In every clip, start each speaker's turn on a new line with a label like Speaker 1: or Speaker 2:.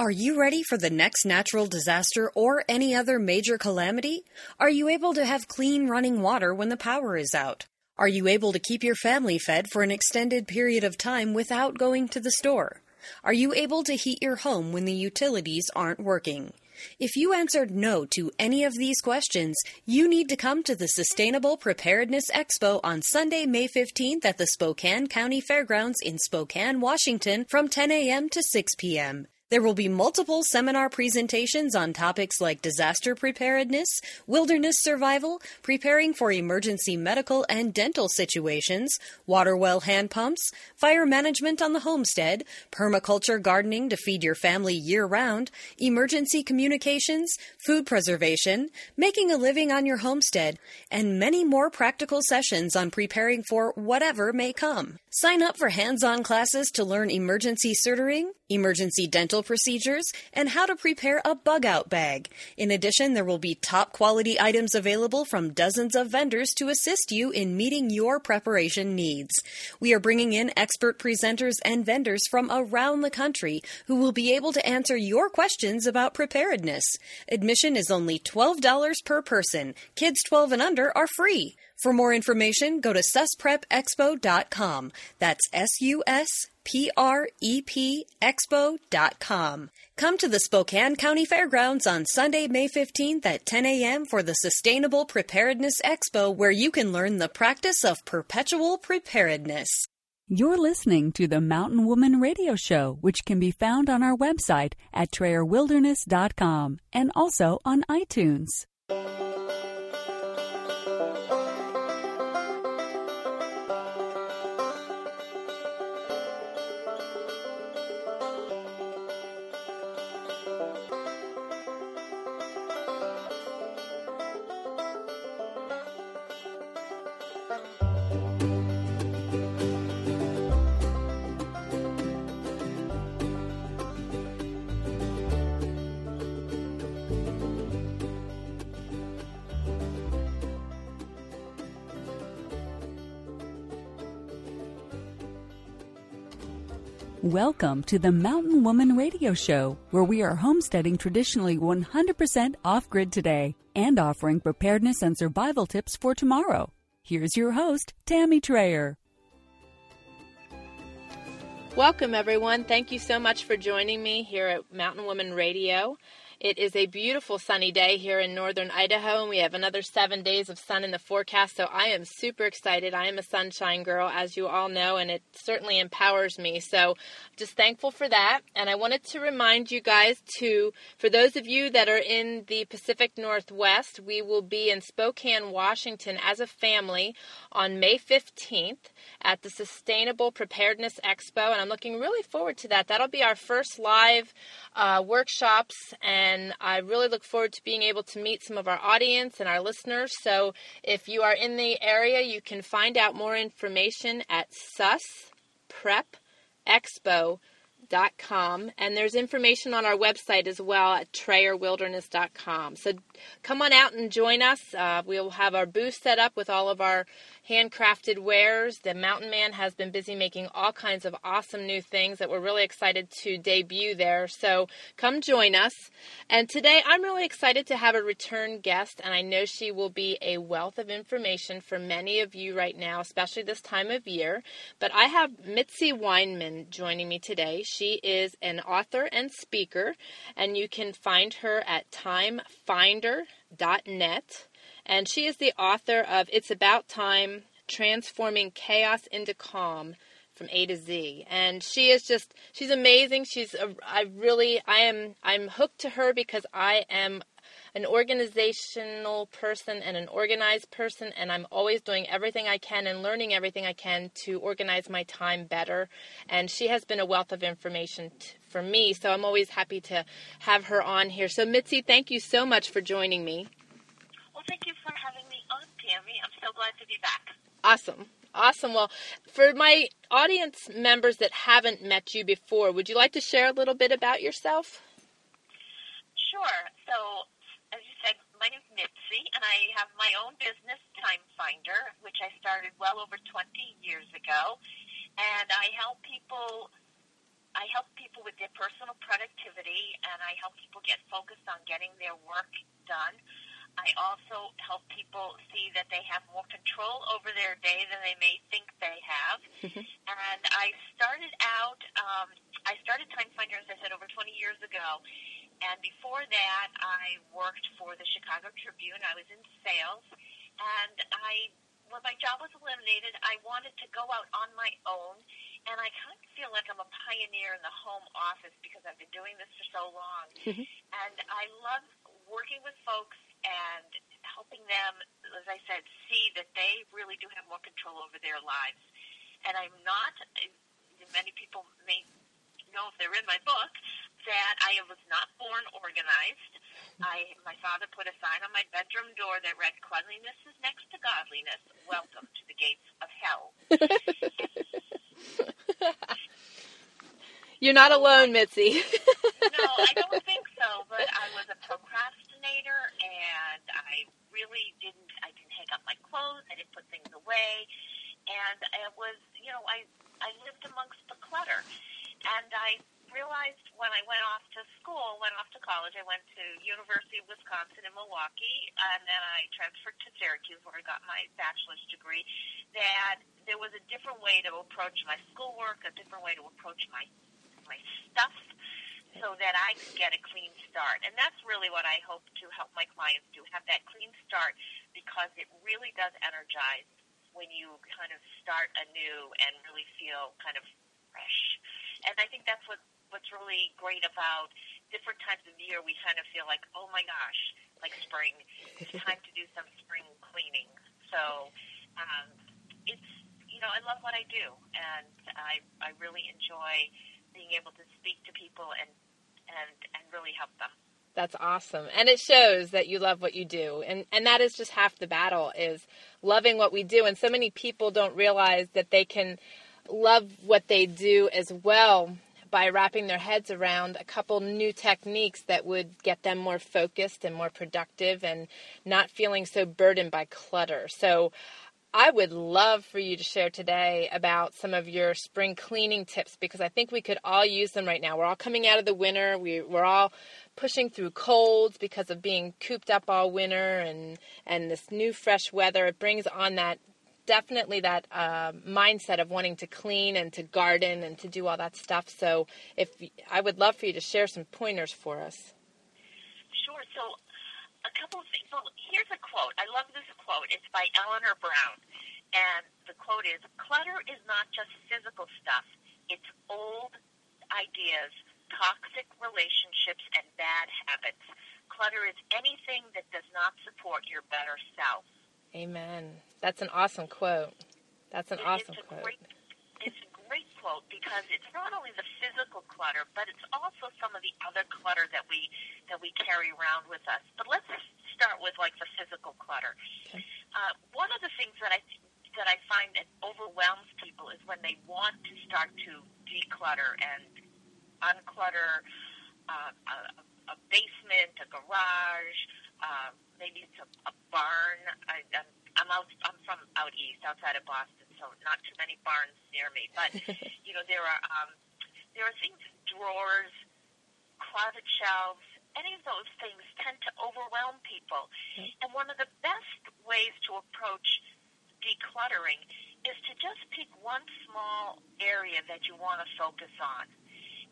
Speaker 1: Are you ready for the next natural disaster or any other major calamity? Are you able to have clean running water when the power is out? Are you able to keep your family fed for an extended period of time without going to the store? Are you able to heat your home when the utilities aren't working? If you answered no to any of these questions, you need to come to the Sustainable Preparedness Expo on Sunday, May 15th at the Spokane County Fairgrounds in Spokane, Washington from 10 a.m. to 6 p.m. There will be multiple seminar presentations on topics like disaster preparedness, wilderness survival, preparing for emergency medical and dental situations, water well hand pumps, fire management on the homestead, permaculture gardening to feed your family year round, emergency communications, food preservation, making a living on your homestead, and many more practical sessions on preparing for whatever may come. Sign up for hands on classes to learn emergency suturing, emergency dental procedures, and how to prepare a bug out bag. In addition, there will be top quality items available from dozens of vendors to assist you in meeting your preparation needs. We are bringing in expert presenters and vendors from around the country who will be able to answer your questions about preparedness. Admission is only $12 per person. Kids 12 and under are free. For more information, go to susprepexpo.com. That's S U S P R E P Expo.com. Come to the Spokane County Fairgrounds on Sunday, May 15th at 10 a.m. for the Sustainable Preparedness Expo, where you can learn the practice of perpetual preparedness.
Speaker 2: You're listening to the Mountain Woman Radio Show, which can be found on our website at TrayerWilderness.com and also on iTunes. Welcome to the Mountain Woman Radio Show, where we are homesteading traditionally 100% off grid today and offering preparedness and survival tips for tomorrow. Here's your host, Tammy Trayer.
Speaker 3: Welcome, everyone. Thank you so much for joining me here at Mountain Woman Radio. It is a beautiful sunny day here in northern Idaho, and we have another seven days of sun in the forecast. So I am super excited. I am a sunshine girl, as you all know, and it certainly empowers me. So just thankful for that. And I wanted to remind you guys to, for those of you that are in the Pacific Northwest, we will be in Spokane, Washington as a family on May 15th at the Sustainable Preparedness Expo, and I'm looking really forward to that. That'll be our first live uh, workshops, and I really look forward to being able to meet some of our audience and our listeners. So if you are in the area, you can find out more information at susprepexpo.com and there's information on our website as well at trayerwilderness.com. So come on out and join us. Uh, we'll have our booth set up with all of our handcrafted wares. The Mountain Man has been busy making all kinds of awesome new things that we're really excited to debut there. So come join us. And today I'm really excited to have a return guest, and I know she will be a wealth of information for many of you right now, especially this time of year. But I have Mitzi Weinman joining me today. She is an author and speaker, and you can find her at timefinder.net. And she is the author of It's About Time Transforming Chaos into Calm from A to Z. And she is just she's amazing. She's a, I really I am I'm hooked to her because I am an organizational person and an organized person, and I'm always doing everything I can and learning everything I can to organize my time better. And she has been a wealth of information t- for me, so I'm always happy to have her on here. So, Mitzi, thank you so much for joining me.
Speaker 4: Well, thank you for having me on, Tammy. I'm so glad to be back.
Speaker 3: Awesome. Awesome. Well, for my audience members that haven't met you before, would you like to share a little bit about yourself?
Speaker 4: Sure. So, as you said, my name's Mitzi, and I have my own business, Time Finder, which I started well over 20 years ago. And I help people I help people with their personal productivity and I help people get focused on getting their work done. I also help people see that they have more control over their day than they may think they have. and I started out, um, I started TimeFinder, as I said, over 20 years ago. And before that, I worked for the Chicago Tribune. I was in sales. And I, when my job was eliminated, I wanted to go out on my own. And I kind of feel like I'm a pioneer in the home office because I've been doing this for so long. and I love working with folks and helping them, as I said, see that they really do have more control over their lives. And I'm not, many people may know if they're in my book, that I was not born organized. I my father put a sign on my bedroom door that read "Cleanliness is next to godliness. Welcome to the gates of hell."
Speaker 3: You're not alone, Mitzi.
Speaker 4: no, I don't think so. But I was a procrastinator, and I really didn't. I didn't hang up my clothes. I didn't put things away, and it was, you know, I I lived amongst the clutter, and I realized when I went off to school, went off to college, I went to University of Wisconsin in Milwaukee, and then I transferred to Syracuse where I got my bachelor's degree, that there was a different way to approach my schoolwork, a different way to approach my my stuff so that I could get a clean start. And that's really what I hope to help my clients do, have that clean start because it really does energize when you kind of start anew and really feel kind of fresh. And I think that's what what's really great about different times of year, we kind of feel like, oh my gosh, like spring. It's time to do some spring cleaning. So um, it's, you know, I love what I do, and I, I really enjoy being able to speak to people and, and, and really help them.
Speaker 3: That's awesome. And it shows that you love what you do. And and that is just half the battle is loving what we do. And so many people don't realize that they can love what they do as well by wrapping their heads around a couple new techniques that would get them more focused and more productive and not feeling so burdened by clutter. So I would love for you to share today about some of your spring cleaning tips because I think we could all use them right now. We're all coming out of the winter. We, we're all pushing through colds because of being cooped up all winter and, and this new fresh weather. It brings on that definitely that uh, mindset of wanting to clean and to garden and to do all that stuff. So, if I would love for you to share some pointers for us.
Speaker 4: Sure. So, a couple of things. So, here's a quote. I love this quote. It's by Eleanor Brown, and the quote is: "Clutter is not just physical stuff; it's old ideas, toxic relationships, and bad habits. Clutter is anything that does not support your better self."
Speaker 3: Amen. That's an awesome quote. That's an
Speaker 4: It-
Speaker 3: awesome quote.
Speaker 4: Great, it's a great quote because it's not only the physical clutter, but it's also some of the other clutter that we that we carry around with us. But let's start with like the physical clutter.
Speaker 3: Okay.
Speaker 4: Uh, one of the things that I that I find that overwhelms people is when they want to start to declutter and unclutter uh, a, a basement, a garage, uh, maybe it's a, a barn. I, I'm, I'm out. I'm from out east, outside of Boston, so not too many barns near me. But you know, there are um, there are things, drawers, closet shelves. Any of those things tend to overwhelm people. And one of the best ways to approach decluttering is to just pick one small area that you want to focus on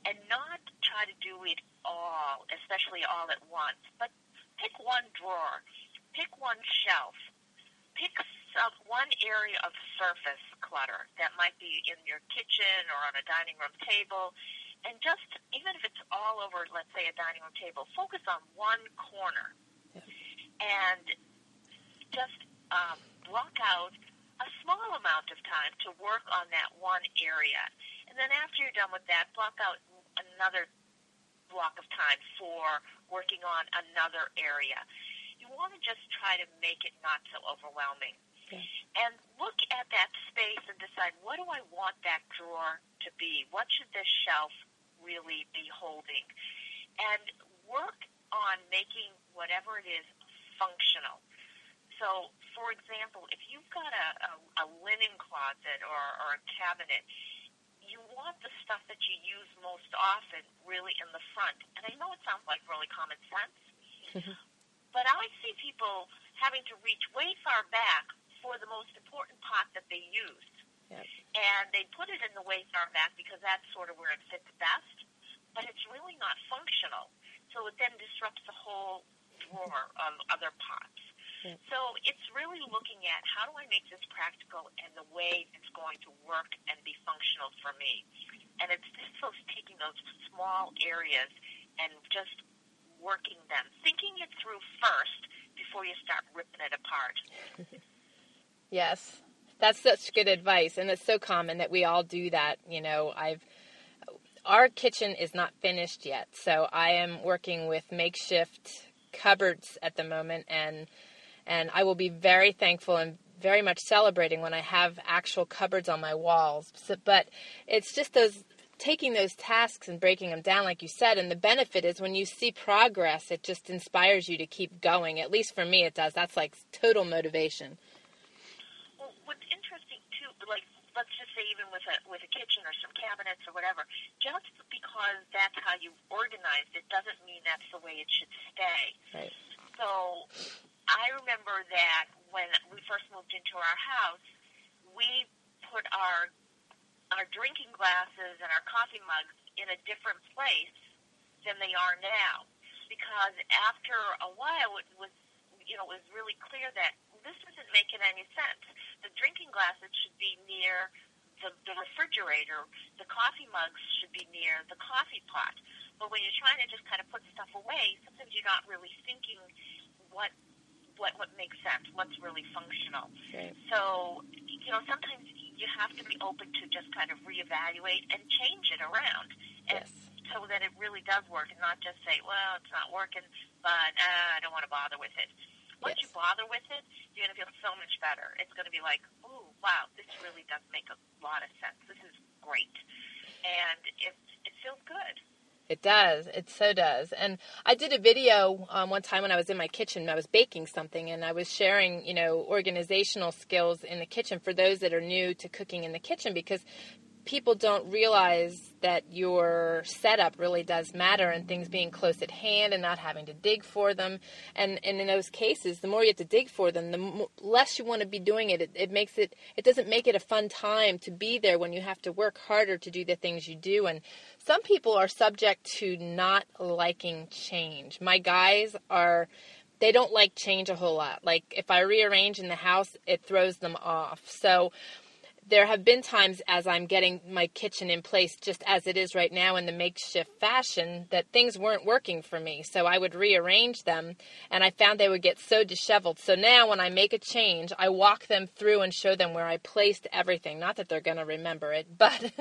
Speaker 4: and not try to do it all, especially all at once, but pick one drawer, pick one shelf, pick some, one area of surface clutter that might be in your kitchen or on a dining room table, and just, even if it's all over, let's say, a dining room table, focus on one corner and just um, block out a small amount of time to work on that one area. And then after you're done with that, block out another block of time for working on another area. You want to just try to make it not so overwhelming.
Speaker 3: Okay.
Speaker 4: And look at that space and decide what do I want that drawer to be? What should this shelf really be holding? And work on making whatever it is functional. So, for example, if you've got a, a, a linen closet or, or a cabinet, you want the stuff that you use most often really in the front. And I know it sounds like really common sense. but I always see people having to reach way far back for the most important pot that they used. And they put it in the way far back because that's sort of where it fits best, but it's really not functional. So it then disrupts the whole drawer of other pots. So it's really looking at how do I make this practical and the way it's going to work and be functional for me. And it's just those taking those small areas and just working them, thinking it through first before you start ripping it apart.
Speaker 3: Yes. That's such good advice and it's so common that we all do that, you know. I've our kitchen is not finished yet. So I am working with makeshift cupboards at the moment and and I will be very thankful and very much celebrating when I have actual cupboards on my walls. So, but it's just those taking those tasks and breaking them down like you said and the benefit is when you see progress it just inspires you to keep going at least for me it does that's like total motivation
Speaker 4: what's interesting too, like let's just say even with a with a kitchen or some cabinets or whatever, just because that's how you organized it doesn't mean that's the way it should stay.
Speaker 3: right
Speaker 4: So I remember that when we first moved into our house, we put our our drinking glasses and our coffee mugs in a different place than they are now. Because after a while it was you know, it was really clear that this isn't making any sense. The drinking glasses should be near the, the refrigerator. The coffee mugs should be near the coffee pot. But when you're trying to just kind of put stuff away, sometimes you're not really thinking what what what makes sense, what's really functional.
Speaker 3: right
Speaker 4: So, you know, sometimes you have to be open to just kind of reevaluate and change it around. And
Speaker 3: yes
Speaker 4: so that it really does work and not just say, well, it's not working, but uh, I don't want to bother with it. Once
Speaker 3: Yes.
Speaker 4: you bother with it, you're going to feel so much better. It's going to be like, oh, wow, this really does make a lot of sense. This is great. And it, it feels good.
Speaker 3: It does. It so does. And I did a video um, one time when I was in my kitchen. I was baking something, and I was sharing, you know, organizational skills in the kitchen for those that are new to cooking in the kitchen because people don't realize that your setup really does matter and things being close at hand and not having to dig for them. And, and in those cases, the more you have to dig for them, the mo- less you want to be doing it. it. It makes it, it doesn't make it a fun time to be there when you have to work harder to do the things you do. And some people are subject to not liking change. My guys are they don't like change a whole lot. Like if I rearrange in the house, it throws them off. So there have been times as I'm getting my kitchen in place just as it is right now in the makeshift fashion that things weren't working for me. So I would rearrange them and I found they would get so disheveled. So now when I make a change, I walk them through and show them where I placed everything. Not that they're going to remember it, but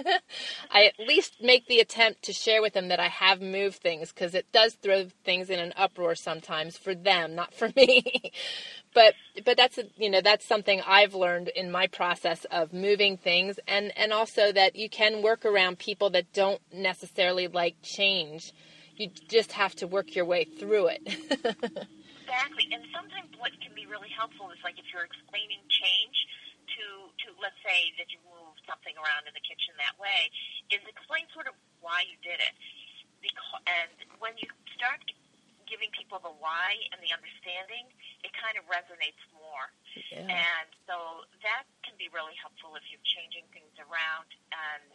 Speaker 3: I at least make the attempt to share with them that I have moved things because it does throw things in an uproar sometimes for them, not for me. But but that's a, you know that's something I've learned in my process of moving things and and also that you can work around people that don't necessarily like change you just have to work your way through it
Speaker 4: Exactly. And sometimes what can be really helpful is like if you're explaining change to, to let's say that you move something around in the kitchen that way, is explain sort of why you did it. Because, and when you start giving people the why and the understanding, it kind of resonates more.
Speaker 3: yeah.
Speaker 4: And so that can be really helpful if you're changing things around. And,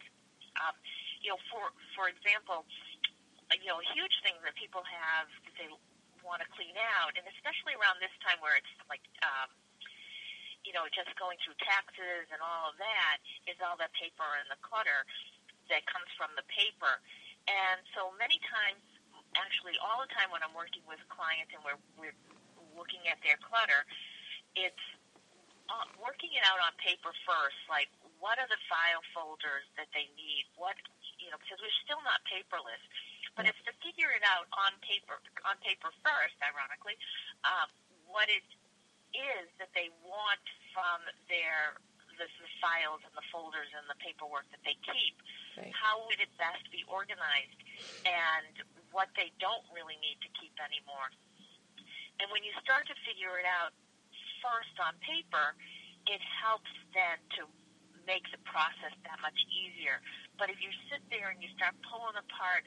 Speaker 4: um, you know, for, for example, you know, a huge thing that people have that they want to clean out, and especially around this time where it's like, um, you know, just going through taxes and all of that, is all the paper and the clutter that comes from the paper. And so many times, actually all the time when I'm working with a client and we're, we're looking at their clutter, it's uh, working it out on paper first, like what are the file folders that they need? What you know, because we're still not paperless, but it's to figure it out on paper on paper first. Ironically, um, what it is that they want from their the, the files and the folders and the paperwork that they keep.
Speaker 3: Right.
Speaker 4: How would it best be organized, and what they don't really need to keep anymore. And when you start to figure it out first on paper, it helps then to make the process that much easier. But if you sit there and you start pulling apart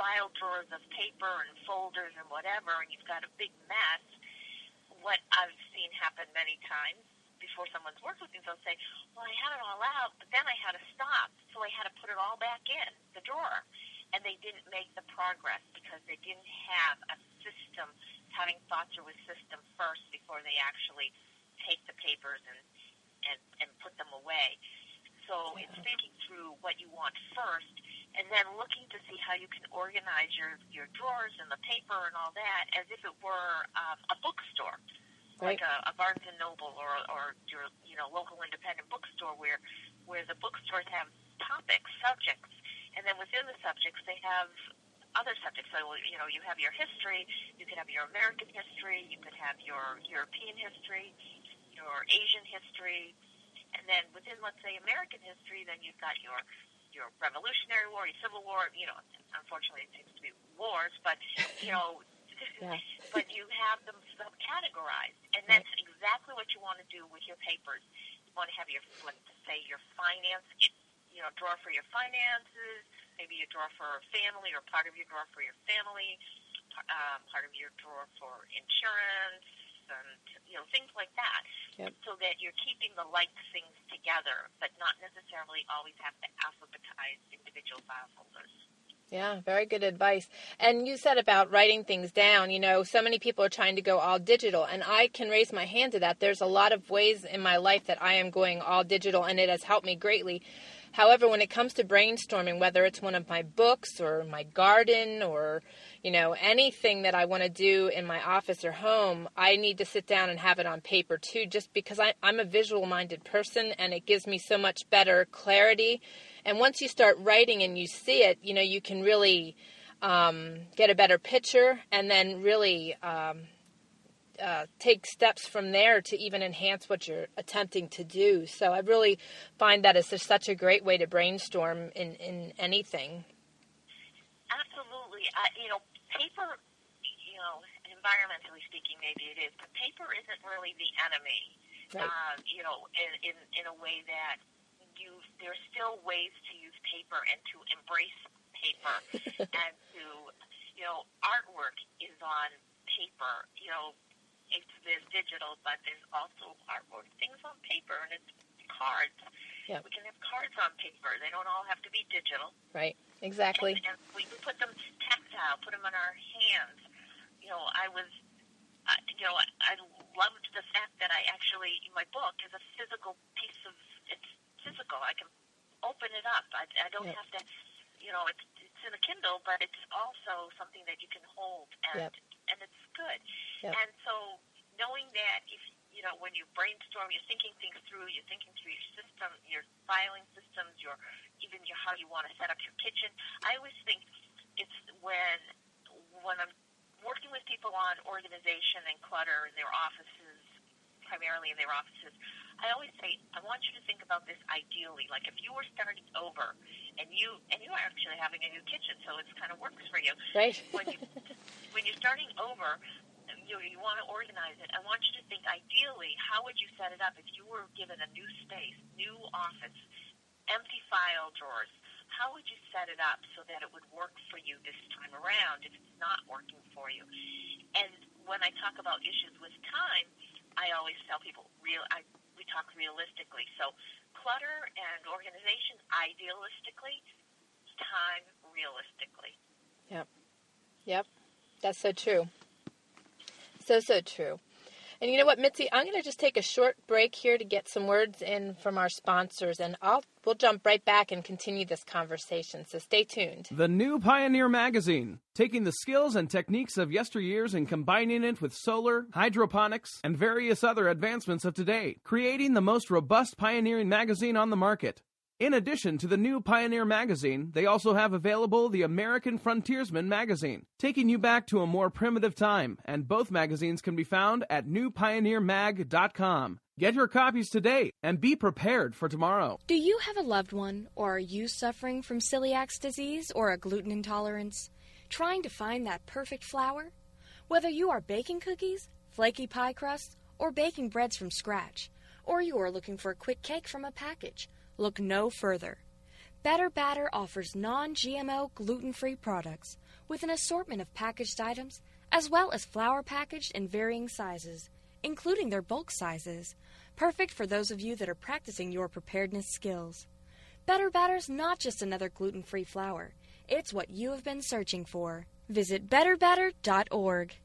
Speaker 4: file drawers of paper and folders and whatever, and you've got a big mess, what I've seen happen many times before someone's worked with me, they'll say, well, I had it all out, but then I had to stop, so I had to put it all back in the drawer. And they didn't make the progress because they didn't have a system, having thought through a system first before they actually take the papers and, and, and put them away. So it's thinking through what you want first and then looking to see how you can organize your, your drawers and the paper and all that as if it were um, a bookstore
Speaker 3: Right.
Speaker 4: like a, a Barnes and Noble or or your you know local independent bookstore where where the bookstores have topics, subjects, and then within the subjects they have other subjects. So you know you have your history, you could have your American history, you could have your European history, your Asian history, and then within let's say American history, then you've got your your Revolutionary War, your Civil War. You know, unfortunately it seems to be wars, but you know.
Speaker 3: Yeah.
Speaker 4: But you have them subcategorized, and that's exactly what you want to do with your papers. You want to have your, let's say, your finance, you know, drawer for your finances, maybe a drawer for family, or part of your drawer for your family, um, part of your drawer for insurance, and you know, things like that.
Speaker 3: Yep.
Speaker 4: So that you're keeping the like things together, but not necessarily always have to alphabetize individual file folders.
Speaker 3: Yeah, very good advice. And you said about writing things down, you know, so many people are trying to go all digital, and I can raise my hand to that. There's a lot of ways in my life that I am going all digital, and it has helped me greatly. However, when it comes to brainstorming, whether it's one of my books or my garden or, you know, anything that I want to do in my office or home, I need to sit down and have it on paper too, just because I, I'm a visual minded person and it gives me so much better clarity. And once you start writing and you see it, you know, you can really um, get a better picture and then really um, uh, take steps from there to even enhance what you're attempting to do. So I really find that it's just such a great way to brainstorm in, in anything.
Speaker 4: Absolutely. I, you know, paper, you know, environmentally speaking, maybe it is, but paper isn't really the enemy.
Speaker 3: Right.
Speaker 4: Uh, you know, in, in, in a way that you, there's still ways to use paper and to embrace paper and to, you know, artwork is on paper. You know, it's, there's digital, but there's also artwork, things on paper, and it's cards.
Speaker 3: Yep.
Speaker 4: We can have cards on paper. They don't all have to be digital.
Speaker 3: Right. Exactly.
Speaker 4: And, and we we put them tactile, put them on our hands. You know, I was, uh, you know, I, I loved the fact that I actually, my book is a physical piece of, it's physical. I can open it up. I, I don't
Speaker 3: Yep.
Speaker 4: have to, you know, it's, it's in a Kindle, but it's also something that you can hold, and
Speaker 3: Yep.
Speaker 4: And it's good.
Speaker 3: Yep.
Speaker 4: And so, knowing that if you know when you brainstorm, you're thinking things through, you're thinking through your system, your filing systems, your even your how you want to set up your kitchen. I always think it's when when I'm working with people on organization and clutter in their offices, primarily in their offices. I always say, I want you to think about this ideally. Like if you were starting over, and you and you are actually having a new kitchen, so it's kind of works for you
Speaker 3: Right.
Speaker 4: when you when you're starting over, you you want to organize it. I want you to think ideally, how would you set it up if you were given a new space, new office, empty file drawers? How would you set it up so that it would work for you this time around if it's not working for you? And when I talk about issues with time, I always tell people real. I, we talk realistically. So clutter and organization, idealistically, time realistically.
Speaker 3: Yep. Yep. That's so true. So, so true. And you know what, Mitzi? I'm going to just take a short break here to get some words in from our sponsors, and I'll we'll jump right back and continue this conversation. So stay tuned.
Speaker 5: The new Pioneer magazine, taking the skills and techniques of yesteryears and combining it with solar, hydroponics, and various other advancements of today, creating the most robust pioneering magazine on the market. In addition to the new Pioneer magazine, they also have available the American Frontiersman magazine, taking you back to a more primitive time, and both magazines can be found at newpioneermag.com. Get your copies today and be prepared for tomorrow.
Speaker 6: Do you have a loved one, or are you suffering from celiac disease or a gluten intolerance? Trying to find that perfect flour? Whether you are baking cookies, flaky pie crusts, or baking breads from scratch, or you are looking for a quick cake from a package, look no further. Better Batter offers non GMO gluten free products with an assortment of packaged items, as well as flour packaged in varying sizes, including their bulk sizes, perfect for those of you that are practicing your preparedness skills. Better Batter's not just another gluten free flour, it's what you have been searching for. Visit betterbatter.org.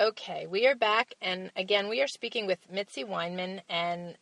Speaker 3: Okay, we are back, and again, we are speaking with Mitzi Weinman. And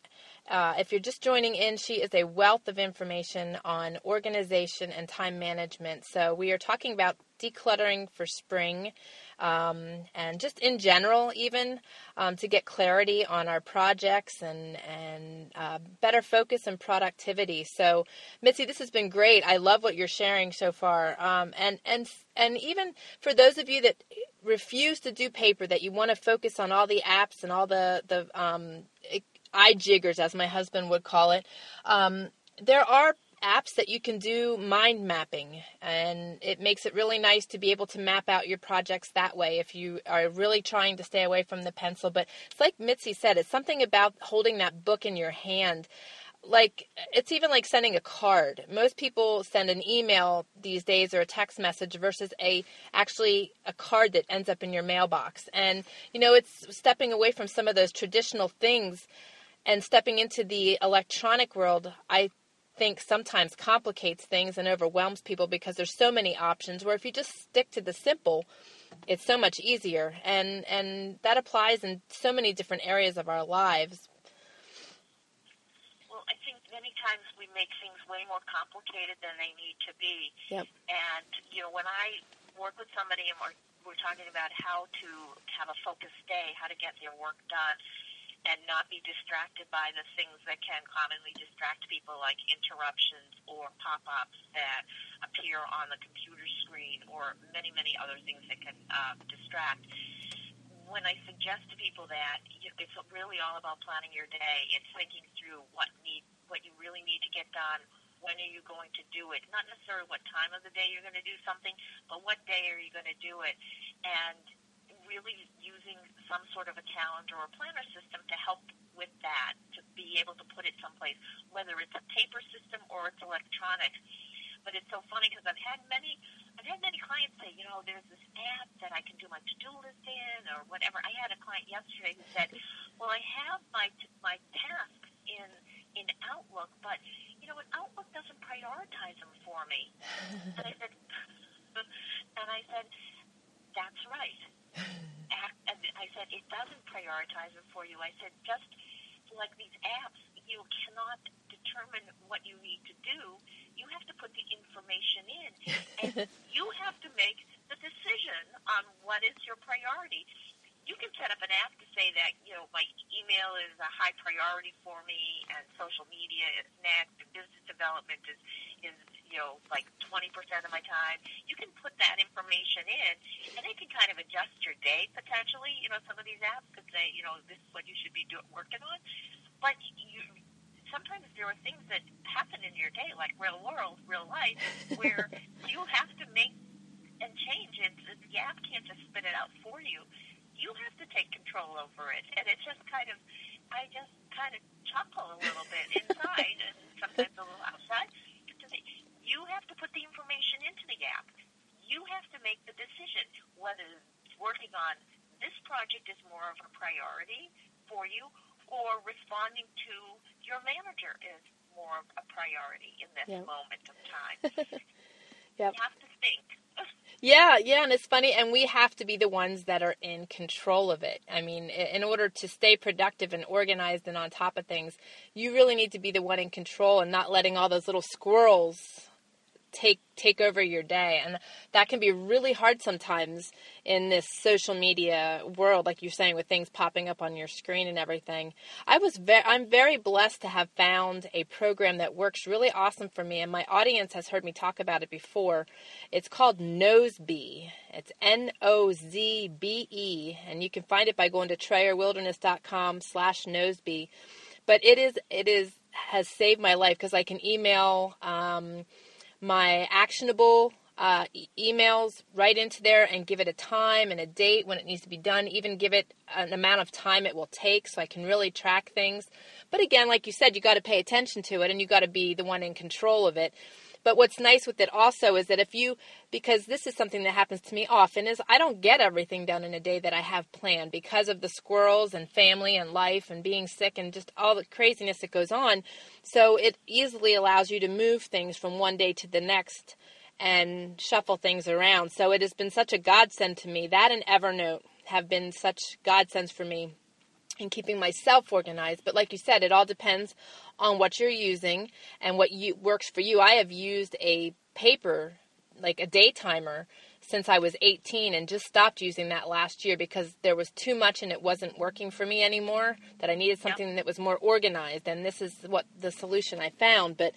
Speaker 3: uh, if you're just joining in, she is a wealth of information on organization and time management. So, we are talking about decluttering for spring um, and just in general, even um, to get clarity on our projects and and uh, better focus and productivity. So, Mitzi, this has been great. I love what you're sharing so far, um, and and and even for those of you that refuse to do paper, that you want to focus on all the apps and all the the um, eye jiggers, as my husband would call it. Um, there are apps that you can do mind mapping and it makes it really nice to be able to map out your projects that way if you are really trying to stay away from the pencil. But it's like mitzi said it's something about holding that book in your hand. Like it's even like sending a card. Most people send an email these days or a text message versus a actually a card that ends up in your mailbox. And you know it's stepping away from some of those traditional things and stepping into the electronic world. I think sometimes complicates things and overwhelms people because there's so many options where if you just stick to the simple it's so much easier. And and that applies in so many different areas of our lives.
Speaker 4: Well i think many times we make things way more complicated than they need to be.
Speaker 3: Yep.
Speaker 4: and you know when i work with somebody and we're, we're talking about how to have a focused day how to get their work done and not be distracted by the things that can commonly distract people, like interruptions or pop ups that appear on the computer screen or many, many other things that can uh, distract. When I suggest to people that it's really all about planning your day, it's thinking through what need, what you really need to get done, when are you going to do it? Not necessarily what time of the day you're going to do something, but what day are you going to do it? And really using some sort of a calendar or planner system to help with that, to be able to put it someplace, whether it's a paper system or it's electronic. But it's so funny because I've had many, I've had many clients say, you know, there's this app that I can do my to-do list in or whatever. I had a client yesterday who said, well, I have my my tasks in in Outlook, but you know, what Outlook doesn't prioritize them for me. and I said, and I said, that's right and I said, it doesn't prioritize it for you. I said, just like these apps, you cannot determine what you need to do. You have to put the information in, and you have to make the decision on what is your priority. You can set up an app to say that you know my email is a high priority for me, and social media is next, and business development is is you know, like 20% of my time. You can put that information in, and it can kind of adjust your day potentially. You know, some of these apps could say, you know, this is what you should be do- working on. But you, sometimes there are things that happen in your day, like real world, real life, where you have to make and change it. The app can't just spit it out for you. You have to take control over it, and it's just kind of, I just kind of chuckle a little bit inside, and sometimes a little outside you have to put the information into the app. You have to make the decision whether working on this project is more of a priority for you or responding to your manager is more of a priority in this yep. moment of time. yep. You have to think.
Speaker 3: Yeah, yeah, and it's funny, and we have to be the ones that are in control of it. I mean, in order to stay productive and organized and on top of things, you really need to be the one in control and not letting all those little squirrels take take over your day. And that can be really hard sometimes in this social media world like you're saying with things popping up on your screen and everything. I was very i'm very blessed to have found a program that works really awesome for me and my audience has heard me talk about it before. It's called nozbe it's n-o-z-b-e and you can find it by going to trayerwilderness.com slash nozbe but it is it is has saved my life because i can email um, my actionable uh, e- emails right into there and give it a time and a date when it needs to be done, even give it an amount of time it will take so I can really track things. But again, like you said, you got to pay attention to it and you got to be the one in control of it. But what's nice with it also is that if you, because this is something that happens to me often, is I don't get everything done in a day that I have planned because of the squirrels and family and life and being sick and just all the craziness that goes on. So it easily allows you to move things from one day to the next and shuffle things around. So it has been such a godsend to me. That and Evernote have been such godsends for me in keeping myself organized. But like you said, it all depends on what you're using and what you works for you. I have used a paper, like a day timer, since I was 18 and just stopped using that last year because there was too much and it wasn't working for me anymore that I needed something that was more organized. And this is what the solution I found. But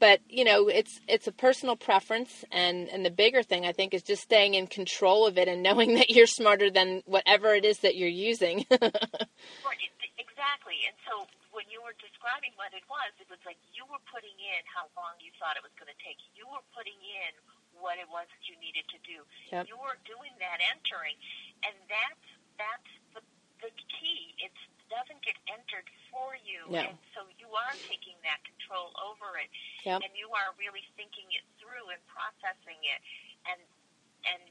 Speaker 3: but you know it's it's a personal preference. And and the bigger thing I think is just staying in control of it and knowing that you're smarter than whatever it is that you're using.
Speaker 4: Exactly. And so when you were describing what it was it was like you were putting in how long you thought it was going to take you were putting in what it was that you needed to do. Yep. You were doing that entering, and that's that's the the key. It doesn't get entered for you,
Speaker 3: no.
Speaker 4: and so you are taking that control over it,
Speaker 3: yep.
Speaker 4: and you are really thinking it through and processing it, and and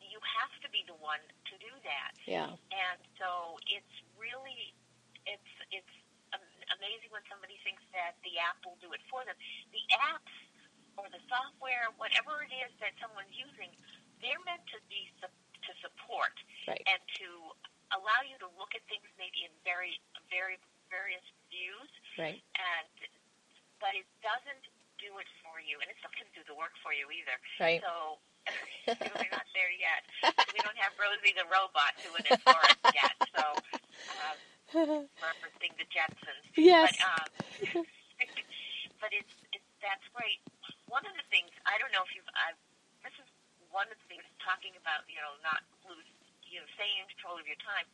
Speaker 4: you have to be the one to do that.
Speaker 3: Yeah.
Speaker 4: And so it's really it's it's amazing when somebody thinks that the app will do it for them. The apps or the software, whatever it is that someone's using, they're meant to be to support
Speaker 3: right.
Speaker 4: and to allow you to look at things maybe in very, very various views.
Speaker 3: Right.
Speaker 4: And but it doesn't do it for you, and it still can do the work for you either.
Speaker 3: Right.
Speaker 4: So we're not there yet. We don't have Rosie the robot doing it for us yet. So referencing the Jetsons.
Speaker 3: Yes.
Speaker 4: But, um, but it's, it's that's great one of the things I don't know if you've I've, this is one of the things talking about you know not lose you know staying in control of your time.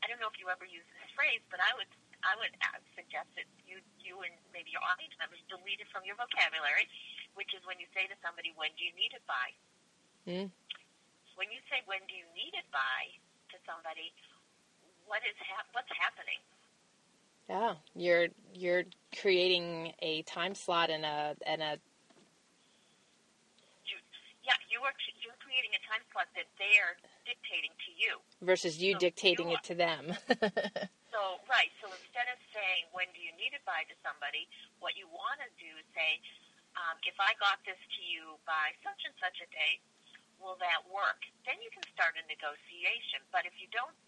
Speaker 4: I don't know if you ever use this phrase, but I would I would suggest that you you and maybe your audience members delete it from your vocabulary, which is when you say to somebody, "When do you need it by?"
Speaker 3: Mm.
Speaker 4: When you say "When do you need it by" to somebody, what is hap- what's happening?
Speaker 3: Yeah, you're you're creating a time slot and a and a
Speaker 4: yeah, you are you're creating a time slot that they are dictating to you
Speaker 3: versus you so dictating you it to them.
Speaker 4: so right, so instead of saying when do you need it by to somebody, what you want to do is say, um, if I got this to you by such and such a date, will that work? Then you can start a negotiation. But if you don't, you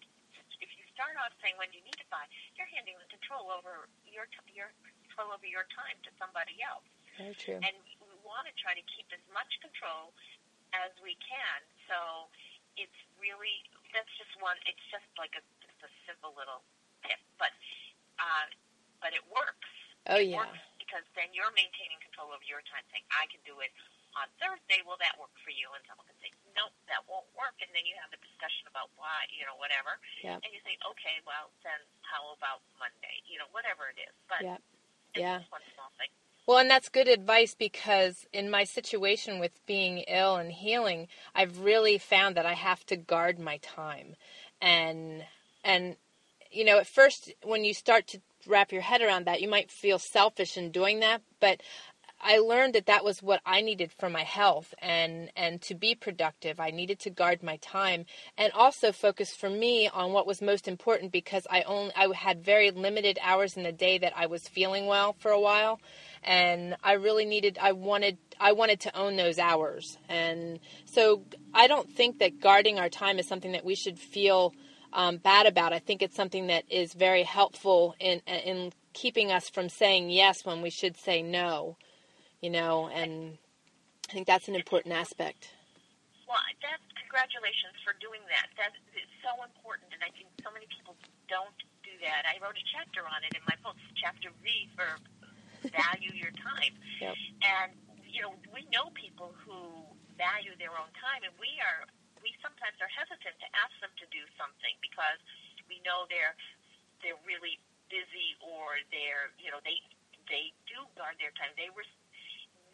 Speaker 4: start off saying when you need it by, you're handing the control over your your control over your time to somebody else.
Speaker 3: Very true.
Speaker 4: And we want to try to keep as much control as we can. So it's really that's just one. It's just like a just a simple little tip, but uh, but it works.
Speaker 3: Oh
Speaker 4: it
Speaker 3: yeah.
Speaker 4: Works because then you're maintaining control over your time, saying I can do it on Thursday. Will that work for you? And someone can say nope, that won't work, and then you have a discussion about why, you know, whatever.
Speaker 3: Yeah.
Speaker 4: And you say okay, well then how about Monday? You know, whatever it is. But
Speaker 3: yeah.
Speaker 4: it's
Speaker 3: yeah.
Speaker 4: just one small thing.
Speaker 3: Well, and that's good advice because in my situation with being ill and healing, I've really found that I have to guard my time. And and you know, at first when you start to wrap your head around that, you might feel selfish in doing that, but I learned that that was what I needed for my health and and to be productive. I needed to guard my time and also focus for me on what was most important because I only I had very limited hours in the day that I was feeling well for a while and I really needed I wanted I wanted to own those hours. And so I don't think that guarding our time is something that we should feel um, bad about. I think it's something that is very helpful in in keeping us from saying yes when we should say no you know, and I think that's an important aspect.
Speaker 4: Well, that's congratulations for doing that. That is so important, and I think so many people don't do that. I wrote a chapter on it in my book, chapter V for value your time.
Speaker 3: Yep.
Speaker 4: And you know, we know people who value their own time, and we are we sometimes are hesitant to ask them to do something because we know they're they're really busy or they're you know they they do guard their time. They were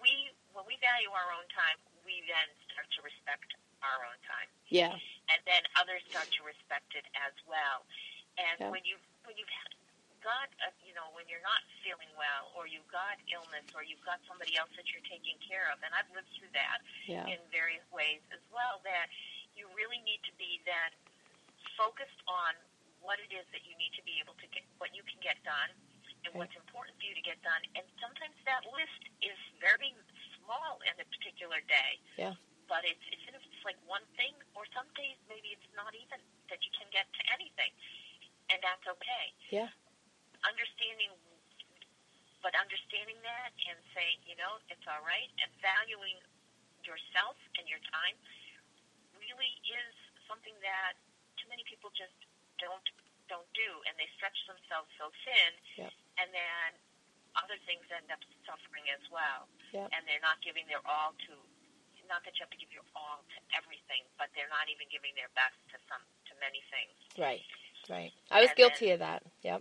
Speaker 4: we when we value our own time, we then start to respect our own time.
Speaker 3: Yeah.
Speaker 4: And then others start to respect it as well. And
Speaker 3: Yeah.
Speaker 4: when you when you've got a, you know when you're not feeling well or you've got illness or you've got somebody else that you're taking care of, and I've lived through that
Speaker 3: Yeah.
Speaker 4: in various ways as well. That you really need to be then focused on what it is that you need to be able to get, what you can get done, and what's important for you to get done. And sometimes that list is very small in a particular day.
Speaker 3: Yeah.
Speaker 4: But it's it's it's like one thing, or some days maybe it's not even that you can get to anything, and that's okay.
Speaker 3: Yeah.
Speaker 4: Understanding, but understanding that and saying, you know, it's all right, and valuing yourself and your time really is something that too many people just don't don't do, and they stretch themselves so thin,
Speaker 3: Yep.
Speaker 4: And then other things end up suffering as well,
Speaker 3: Yep.
Speaker 4: and they're not giving their all to. Not that you have to give your all to everything, but they're not even giving their best to some to many things.
Speaker 3: Right. Right. I was
Speaker 4: And
Speaker 3: guilty of that. Yep.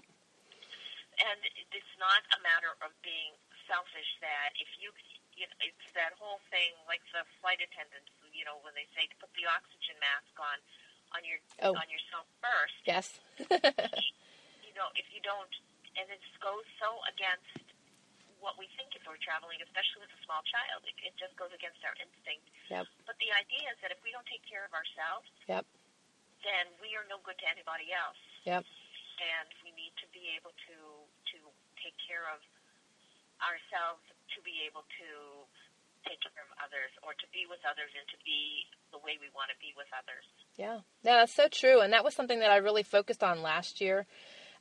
Speaker 4: and it's not a matter of being selfish that if you, you know, it's that whole thing like the flight attendants you know when they say to put the oxygen mask on on your
Speaker 3: Oh.
Speaker 4: on yourself first
Speaker 3: Yes.
Speaker 4: you know if you don't and it goes so against what we think if we're traveling especially with a small child it, it just goes against our instinct
Speaker 3: Yep.
Speaker 4: but the idea is that if we don't take care of ourselves
Speaker 3: Yep.
Speaker 4: then we are no good to anybody else
Speaker 3: Yep.
Speaker 4: and we need to be able to to take care of ourselves to be able to take care of others or to be with others and to be the way we want to be with others.
Speaker 3: Yeah, no, that's so true, and that was something that I really focused on last year.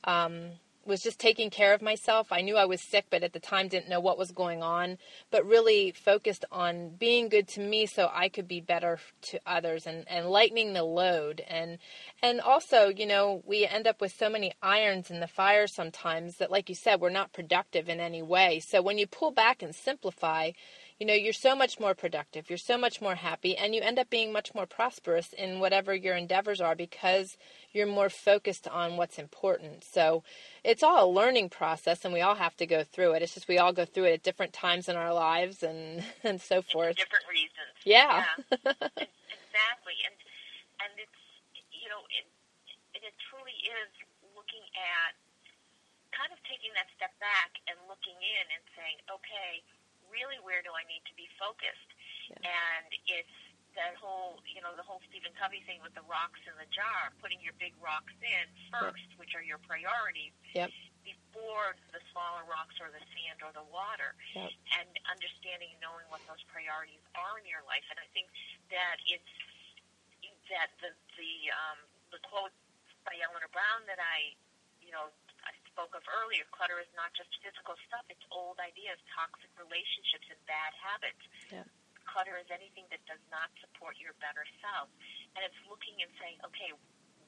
Speaker 3: Um, was just taking care of myself. I knew I was sick, but at the time didn't know what was going on. But really focused on being good to me, so I could be better to others, and, and lightening the load. And and also, you know, we end up with so many irons in the fire sometimes that, like you said, we're not productive in any way. So when you pull back and simplify, you know you're so much more productive you're so much more happy and you end up being much more prosperous in whatever your endeavors are because you're more focused on what's important. So it's all a learning process and we all have to go through it. It's just we all go through it at different times in our lives and and so
Speaker 4: For
Speaker 3: forth.
Speaker 4: different reasons.
Speaker 3: yeah.
Speaker 4: Exactly. And and it's you know it it truly is looking at kind of taking that step back and looking in and saying, okay, really, where do I need to be focused?
Speaker 3: Yeah.
Speaker 4: And it's that whole you know the whole Stephen Covey thing with the rocks in the jar, putting your big rocks in first, which are your priorities.
Speaker 3: Yep.
Speaker 4: Before the smaller rocks or the sand or the water
Speaker 3: Yep.
Speaker 4: and understanding and knowing what those priorities are in your life. And I think that it's that the the um, the quote by Eleanor Brown that I you know spoke of earlier. Clutter is not just physical stuff; it's old ideas, toxic relationships, and bad habits.
Speaker 3: Yeah.
Speaker 4: Clutter is anything that does not support your better self, and it's looking and saying, okay,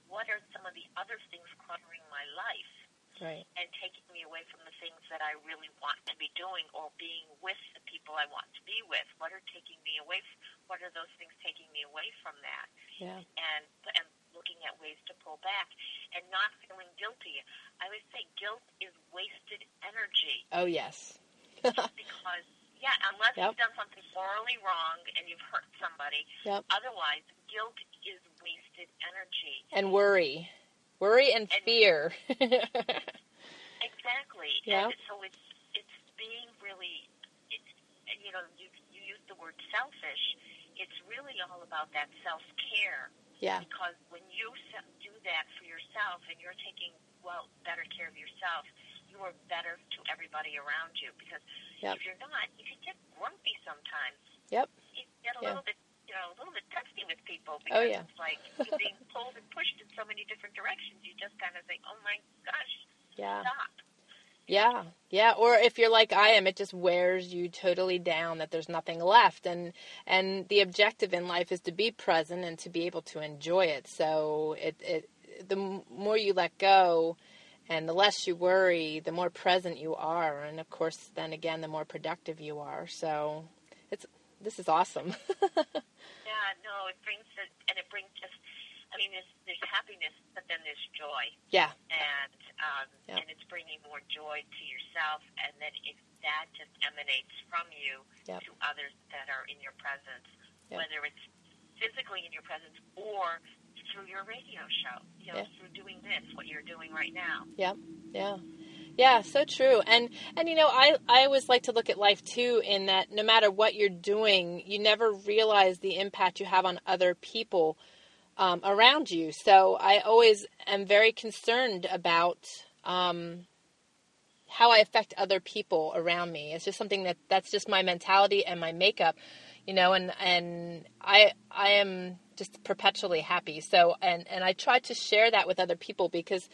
Speaker 4: what are some of the other things cluttering my life?
Speaker 3: right
Speaker 4: and taking me away from the things that I really want to be doing or being with the people I want to be with. What are taking me away? F- what are those things taking me away from that?
Speaker 3: yeah
Speaker 4: And and looking at ways to pull back and not feeling guilty. I always say guilt is wasted energy
Speaker 3: oh yes
Speaker 4: because yeah, unless
Speaker 3: Yep.
Speaker 4: you've done something morally wrong and you've hurt somebody.
Speaker 3: Yep.
Speaker 4: Otherwise, guilt is wasted energy.
Speaker 3: and worry worry and
Speaker 4: And-
Speaker 3: fear
Speaker 4: Exactly.
Speaker 3: Yeah.
Speaker 4: And so it's it's being really, it's, you know, you you use the word selfish. It's really all about that self care
Speaker 3: yeah
Speaker 4: because when you do that for yourself and you're taking well better care of yourself, you are better to everybody around you. Because
Speaker 3: Yep.
Speaker 4: if you're not, you can get grumpy sometimes.
Speaker 3: Yep.
Speaker 4: You get a
Speaker 3: Yeah.
Speaker 4: little bit. You know, a little bit testy with people
Speaker 3: Oh,
Speaker 4: because
Speaker 3: yeah.
Speaker 4: it's like you're being pulled and pushed in so many different directions. You just kind of say, "Oh my gosh,
Speaker 3: yeah
Speaker 4: stop.
Speaker 3: Yeah, yeah. Or if you're like I am, it just wears you totally down. That there's nothing left, and and the objective in life is to be present and to be able to enjoy it. So it it the more you let go, and the less you worry, the more present you are, and of course, then again, the more productive you are. So it's this is awesome.
Speaker 4: yeah, no, it brings it, and it brings just I mean, there's, there's happiness, but then there's joy.
Speaker 3: Yeah.
Speaker 4: And um, and it's bringing more joy to yourself, and then it, that just emanates from you
Speaker 3: yep.
Speaker 4: to others that are in your presence, yep. whether it's physically in your presence or through your radio show, you know, yeah. through doing this, what you're doing right now.
Speaker 3: Yeah, yeah. Yeah, so true. And and you know, I I always like to look at life too in that no matter what you're doing, you never realize the impact you have on other people um, around you. So I always am very concerned about um, how I affect other people around me. It's just something that that's just my mentality and my makeup, you know. And and I I am just perpetually happy. So and and I try to share that with other people because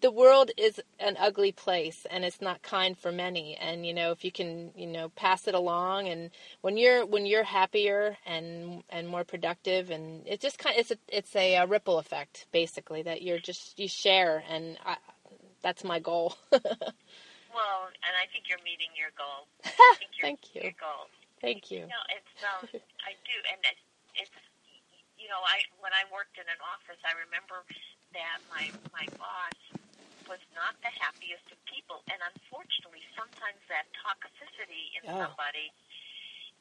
Speaker 3: the world is an ugly place and it's not kind for many. And you know if you can you know pass it along and when you're when you're happier and and more productive and it just kind of, it's a it's a, a, ripple effect basically that you're just you share and I, that's my goal.
Speaker 4: Well and i think you're meeting your goal.
Speaker 3: Thank you.
Speaker 4: your goal.
Speaker 3: Thank you
Speaker 4: no it's um i do and it's, it's you know i when i worked in an office i remember that my my boss was not the happiest of people. And unfortunately, sometimes that toxicity in oh. somebody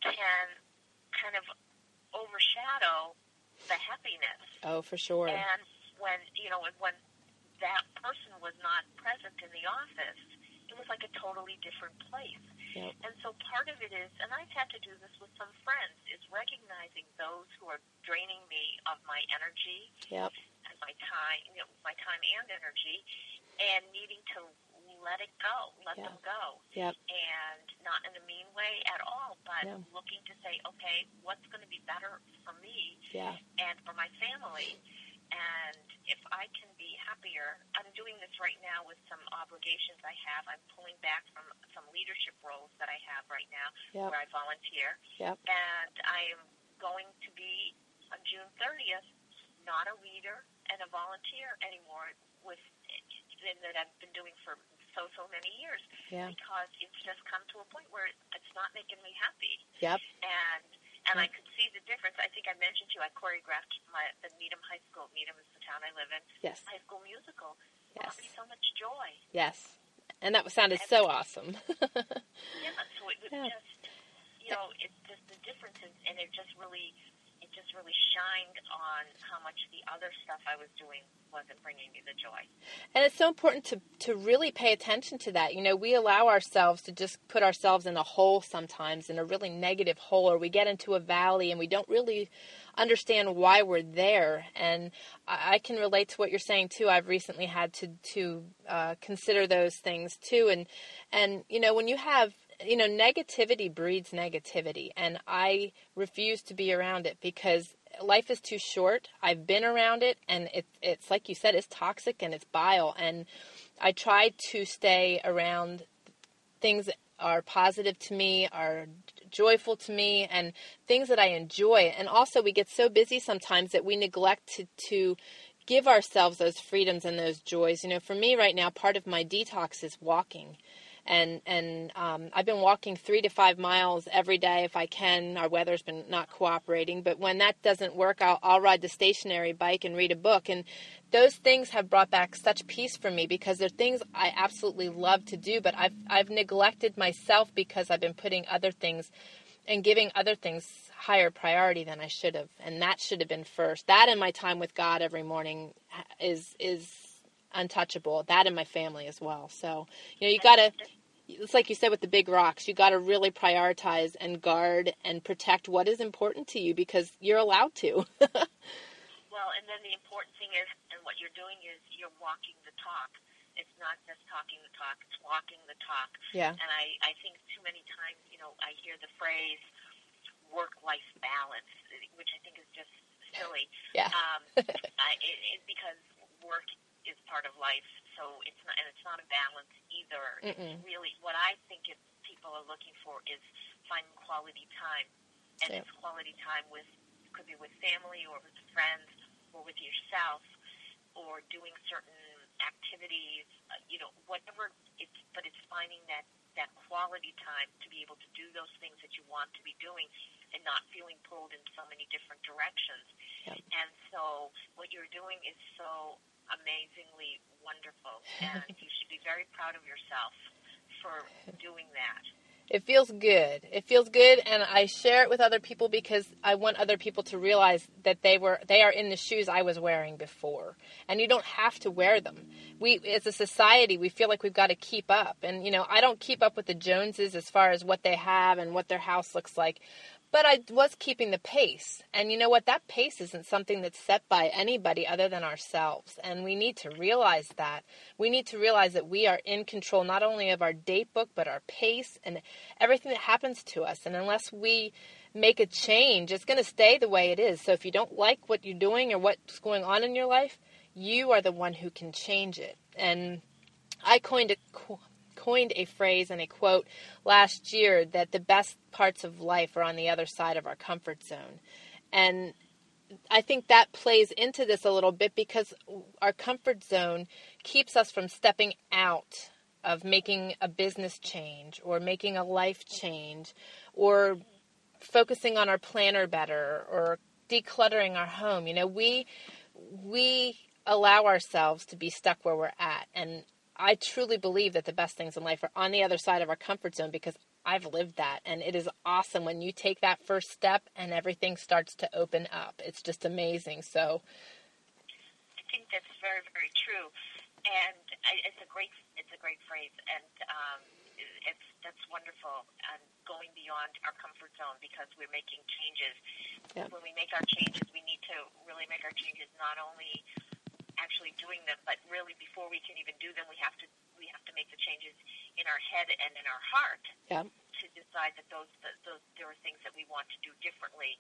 Speaker 4: can kind of overshadow the happiness.
Speaker 3: Oh, for sure.
Speaker 4: And when, you know, when that person was not present in the office, it was like a totally different place.
Speaker 3: Yep.
Speaker 4: And so part of it is, and I've had to do this with some friends, is recognizing those who are draining me of my energy
Speaker 3: yep.
Speaker 4: and my time, you know, my time and energy, and needing to let it go, let
Speaker 3: yeah.
Speaker 4: them go.
Speaker 3: Yep.
Speaker 4: And not in a mean way at all, but
Speaker 3: yeah.
Speaker 4: looking to say, okay, what's going to be better for me
Speaker 3: yeah.
Speaker 4: and for my family? And if I can be happier, I'm doing this right now with some obligations I have. I'm pulling back from some leadership roles that I have right now
Speaker 3: yep.
Speaker 4: where I volunteer.
Speaker 3: Yep.
Speaker 4: And I am going to be on June 30th not a leader and a volunteer anymore with thing that I've been doing for so so many years
Speaker 3: yeah.
Speaker 4: because it's just come to a point where it's not making me happy.
Speaker 3: Yep.
Speaker 4: And and. I could see the difference. I think I mentioned to you I choreographed my the Needham High School. Needham is the town I live in.
Speaker 3: Yes.
Speaker 4: High school musical.
Speaker 3: Yes.
Speaker 4: Brought me so much joy.
Speaker 3: Yes. And that sounded and, so awesome.
Speaker 4: yeah, so it was yeah. just you know, it's just the difference and it just really it just really shined on how much the other stuff I was doing wasn't bringing me the joy.
Speaker 3: And it's so important to to really pay attention to that. You know, we allow ourselves to just put ourselves in a hole sometimes, in a really negative hole, or we get into a valley and we don't really understand why we're there. And I, I can relate to what you're saying too. I've recently had to to uh, consider those things too. And and you know, when you have you know, negativity breeds negativity, and I refuse to be around it because life is too short. I've been around it, and it, it's like you said, it's toxic and it's bile. And I try to stay around things that are positive to me, are joyful to me, and things that I enjoy. And also, we get so busy sometimes that we neglect to, to give ourselves those freedoms and those joys. You know, for me right now, part of my detox is walking and and um, I've been walking three to five miles every day if I can. Our weather's been not cooperating, but when that doesn't work, I'll, I'll ride the stationary bike and read a book. And those things have brought back such peace for me because they're things I absolutely love to do, but I've I've neglected myself because I've been putting other things and giving other things higher priority than I should have, and that should have been first. That and my time with God every morning is is untouchable. That and my family as well. So you know you got to it's like you said with the big rocks, you got to really prioritize and guard and protect what is important to you because you're allowed to.
Speaker 4: well, and then the important thing is, and what you're doing is you're walking the talk. It's not just talking the talk; it's walking the talk.
Speaker 3: Yeah.
Speaker 4: And I, I think too many times, you know, I hear the phrase work-life balance, which I think is just silly.
Speaker 3: Yeah.
Speaker 4: um, I, it, it, because work is part of life so it's not, and it's not a balance either.
Speaker 3: Mm-mm.
Speaker 4: It's really what I think it, people are looking for is finding quality time, and
Speaker 3: Yeah.
Speaker 4: it's quality time with could be with family or with friends or with yourself or doing certain activities, uh, you know, whatever it's, but it's finding that, that quality time to be able to do those things that you want to be doing and not feeling pulled in so many different directions.
Speaker 3: Yep.
Speaker 4: And so what you're doing is so amazingly wonderful and you should be very proud of yourself for doing that.
Speaker 3: It feels good. It feels good, and I share it with other people because I want other people to realize that they were they are in the shoes I was wearing before, and you don't have to wear them. We, as a society, we feel like we've got to keep up, and you know, I don't keep up with the Joneses as far as what they have and what their house looks like, but I was keeping the pace, and you know what? That pace isn't something that's set by anybody other than ourselves, and we need to realize that. We need to realize that we are in control not only of our date book, but our pace and everything that happens to us. And unless we make a change, it's going to stay the way it is. So if you don't like what you're doing or what's going on in your life, you are the one who can change it. And I coined a coined a phrase and a quote last year that the best parts of life are on the other side of our comfort zone. And I think that plays into this a little bit because our comfort zone keeps us from stepping out of making a business change or making a life change or focusing on our planner better or decluttering our home. You know, we we allow ourselves to be stuck where we're at and I truly believe that the best things in life are on the other side of our comfort zone because I've lived that and it is awesome when you take that first step and everything starts to open up. It's just amazing. So
Speaker 4: I think that's very, very true, and I, it's a great, it's a great phrase, and um, it's that's wonderful. And going beyond our comfort zone because we're making changes.
Speaker 3: Yeah.
Speaker 4: When we make our changes, we need to really make our changes not only actually doing them, but really before we can even do them, we have to we have to make the changes in our head and in our heart
Speaker 3: Yeah.
Speaker 4: to decide that those, that those there are things that we want to do differently,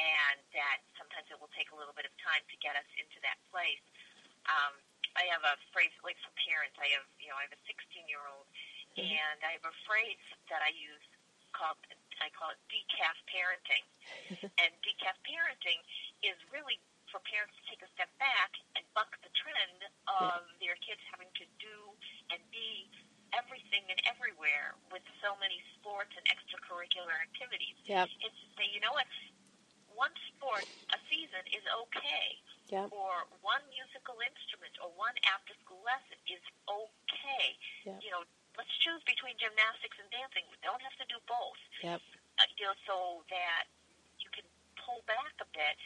Speaker 4: and that sometimes it will take a little bit of time to get us into that place. Um, I have a phrase like for parents. I have you know I have a 16 year old, and I have a phrase that I use called I call it decaf parenting, and decaf parenting is really for parents to take a step back and buck the trend of their kids having to do and be everything and everywhere with so many sports and extracurricular activities.
Speaker 3: Yep.
Speaker 4: It's to say, you know what, one sport a season is okay,
Speaker 3: Yep.
Speaker 4: or one musical instrument or one after school lesson is okay.
Speaker 3: Yep.
Speaker 4: You know, let's choose between gymnastics and dancing. We don't have to do both
Speaker 3: Yep.
Speaker 4: uh, you know, so that you can pull back a bit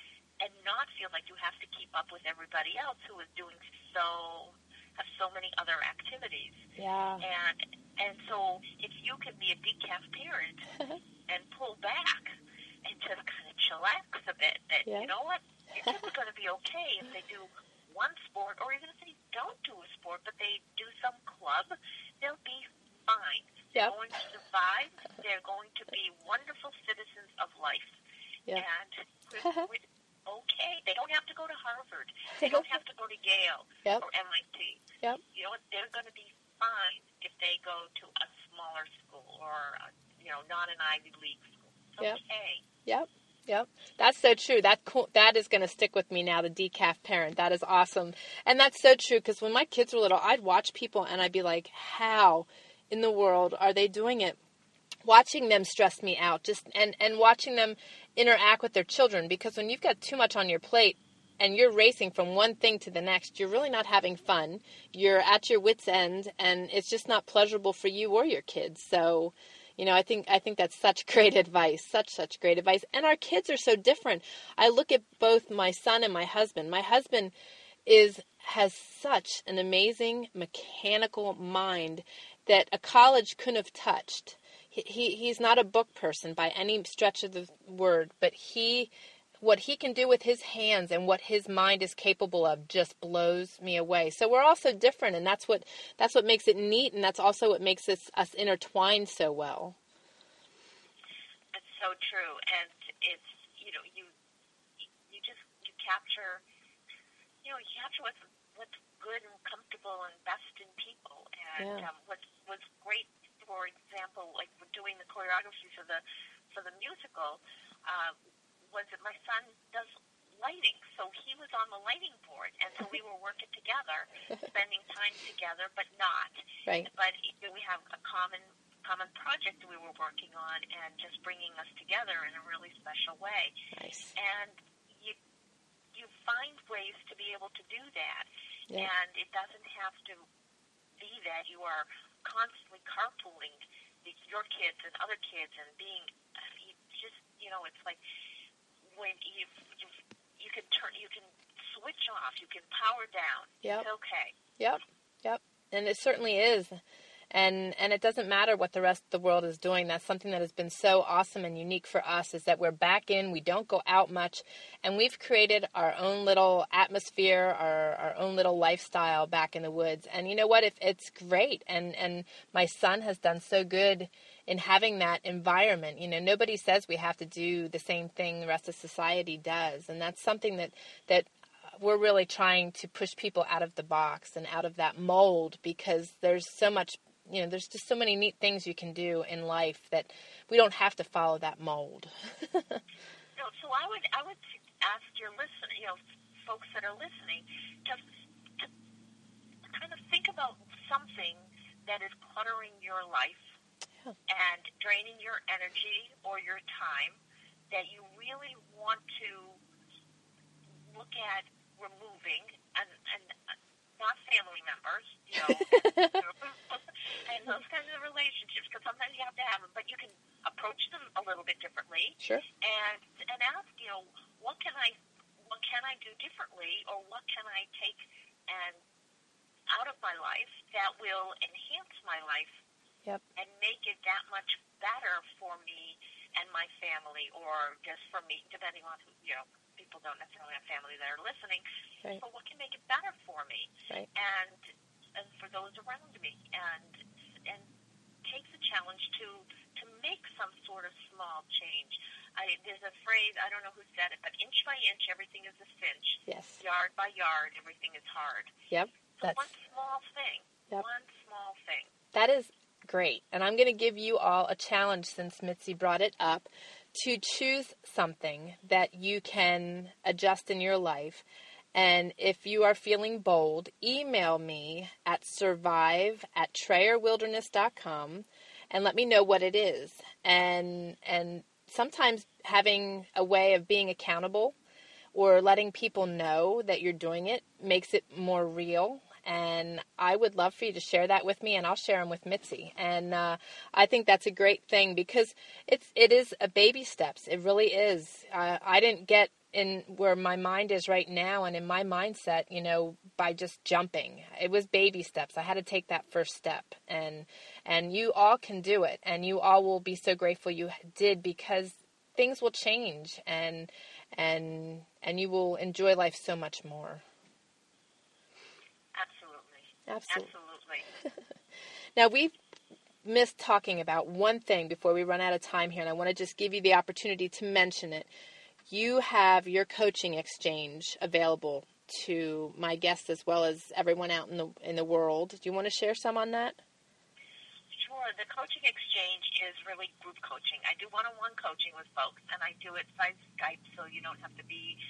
Speaker 4: and not feel like you have to keep up with everybody else who is doing so have so many other activities.
Speaker 3: Yeah.
Speaker 4: And and so if you can be a decaf parent and pull back and just kind of chillax a bit, that
Speaker 3: Yeah.
Speaker 4: you know what, your kids are going to be okay if they do one sport, or even if they don't do a sport, but they do some club, they'll be fine. They're
Speaker 3: Yep.
Speaker 4: going to survive. They're going to be wonderful citizens of life.
Speaker 3: Yeah.
Speaker 4: And okay. They don't have to go to Harvard. They don't have to go to Yale
Speaker 3: Yep.
Speaker 4: or MIT.
Speaker 3: Yep.
Speaker 4: You know what? They're going to be fine if they go to a smaller school or, uh, you know, not an Ivy League school. It's okay.
Speaker 3: Yep. Yep. That's so true. That cool, that is going to stick with me now. The decaf parent. That is awesome. And that's so true because when my kids were little, I'd watch people and I'd be like, "How in the world are they doing it?" Watching them stressed me out. Just and and watching them interact with their children because when you've got too much on your plate and you're racing from one thing to the next, you're really not having fun. You're at your wits' end, and it's just not pleasurable for you or your kids. So, you know, I think I think that's such great advice, such such great advice. And our kids are so different. I look at both my son and my husband. My husband is has such an amazing mechanical mind that a college couldn't have touched. He, he he's not a book person by any stretch of the word, but he what he can do with his hands and what his mind is capable of just blows me away. So we're all so different, and that's what that's what makes it neat, and that's also what makes us us intertwined so well.
Speaker 4: It's so true, and it's you know you you just you capture you know you capture what's what's good and comfortable and best in people and
Speaker 3: Yeah.
Speaker 4: um, what was great, for example, like doing the choreography for the for the musical, uh, was that my son does lighting, so he was on the lighting board, and so we were working together, spending time together, but not.
Speaker 3: Right.
Speaker 4: But we have a common common project we were working on, and just bringing us together in a really special way
Speaker 3: Nice.
Speaker 4: and you you find ways to be able to do that
Speaker 3: Yeah.
Speaker 4: and it doesn't have to be that you are constantly carpooling the- your kids and other kids and being you just you know it's like when you you you can turn you can switch off you can power down
Speaker 3: Yep.
Speaker 4: it's okay
Speaker 3: Yep. Yep. And it certainly is. And and it doesn't matter what the rest of the world is doing. That's something that has been so awesome and unique for us is that we're back in, we don't go out much, and we've created our own little atmosphere, our our own little lifestyle back in the woods. And you know what? If it's great and and my son has done so good in having that environment. You know, nobody says we have to do the same thing the rest of society does. And that's something that that we're really trying to push people out of the box and out of that mold because there's so much you know there's just so many neat things you can do in life that we don't have to follow that mold
Speaker 4: No, so I would I would ask your listener, you know, folks that are listening, to, to kind of think about something that is cluttering your life
Speaker 3: Yeah.
Speaker 4: and draining your energy or your time that you really want to look at removing and and uh, not family members, you know, and those kinds of relationships because sometimes you have to have them, but you can approach them a little bit differently
Speaker 3: sure
Speaker 4: and and ask, you know, what can I what can I do differently or what can I take and out of my life that will enhance my life
Speaker 3: Yep.
Speaker 4: and make it that much better for me and my family or just for me depending on who you know people don't necessarily have family that are listening
Speaker 3: Right.
Speaker 4: but what can make it better for me
Speaker 3: Right.
Speaker 4: and and for those around me and and take the challenge to to make some sort of small change. I, there's a phrase I don't know who said it, but inch by inch everything is a cinch.
Speaker 3: yes
Speaker 4: Yard by yard everything is hard.
Speaker 3: yep
Speaker 4: So
Speaker 3: that's
Speaker 4: one small thing,
Speaker 3: Yep.
Speaker 4: one small thing.
Speaker 3: That is great. And I'm going to give you all a challenge since Mitzi brought it up to choose something that you can adjust in your life. And if you are feeling bold, email me at survive at trayerwilderness.com and let me know what it is. And, and sometimes having a way of being accountable or letting people know that you're doing it makes it more real. And I would love for you to share that with me, and I'll share them with Mitzi. And uh, I think that's a great thing because it's it is a baby steps. It really is. Uh, I didn't get in where my mind is right now, and in my mindset, you know, by just jumping. It was baby steps. I had to take that first step, and and you all can do it, and you all will be so grateful you did because things will change, and and and you will enjoy life so much more.
Speaker 4: Absolutely.
Speaker 3: Absolutely.
Speaker 4: Absolutely.
Speaker 3: Now we've missed talking about one thing before we run out of time here, and I want to just give you the opportunity to mention it. You have your coaching exchange available to my guests as well as everyone out in the in the world. Do you want to share some on that?
Speaker 4: Sure. The coaching exchange is really group coaching. I do one-on-one coaching with folks, and I do it by Skype, so you don't have to be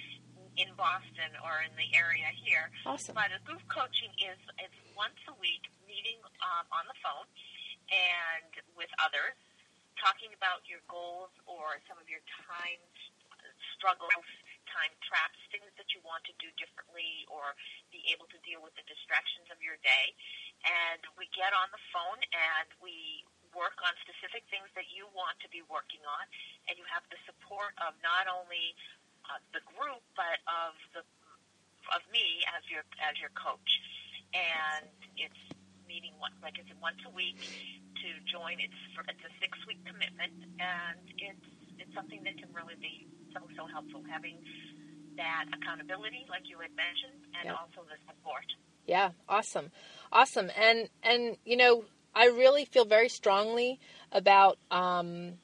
Speaker 4: in Boston or in the area here.
Speaker 3: Awesome.
Speaker 4: But a group coaching is it's once a week meeting um, on the phone and with others, talking about your goals or some of your time struggles, time traps, things that you want to do differently or be able to deal with the distractions of your day. And we get on the phone and we work on specific things that you want to be working on, and you have the support of not only uh, the group but of the of me as your as your coach. And it's meeting one like I said once a week to join. It's for, it's a six week commitment, and it's it's something that can really be so so helpful having that accountability, like you had mentioned, and
Speaker 3: Yeah.
Speaker 4: also the support.
Speaker 3: Yeah, awesome. Awesome. And and you know, I really feel very strongly about um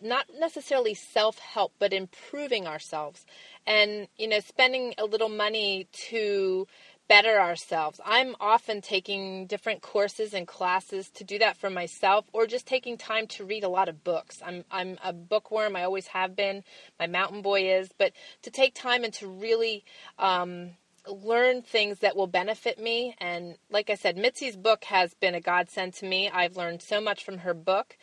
Speaker 3: not necessarily self-help but improving ourselves and you know spending a little money to better ourselves. I'm often taking different courses and classes to do that for myself or just taking time to read a lot of books. I'm I'm a bookworm. I always have been. My mountain boy is, but to take time and to really um, learn things that will benefit me. And like I said, Mitzi's book has been a godsend to me. I've learned so much from her book.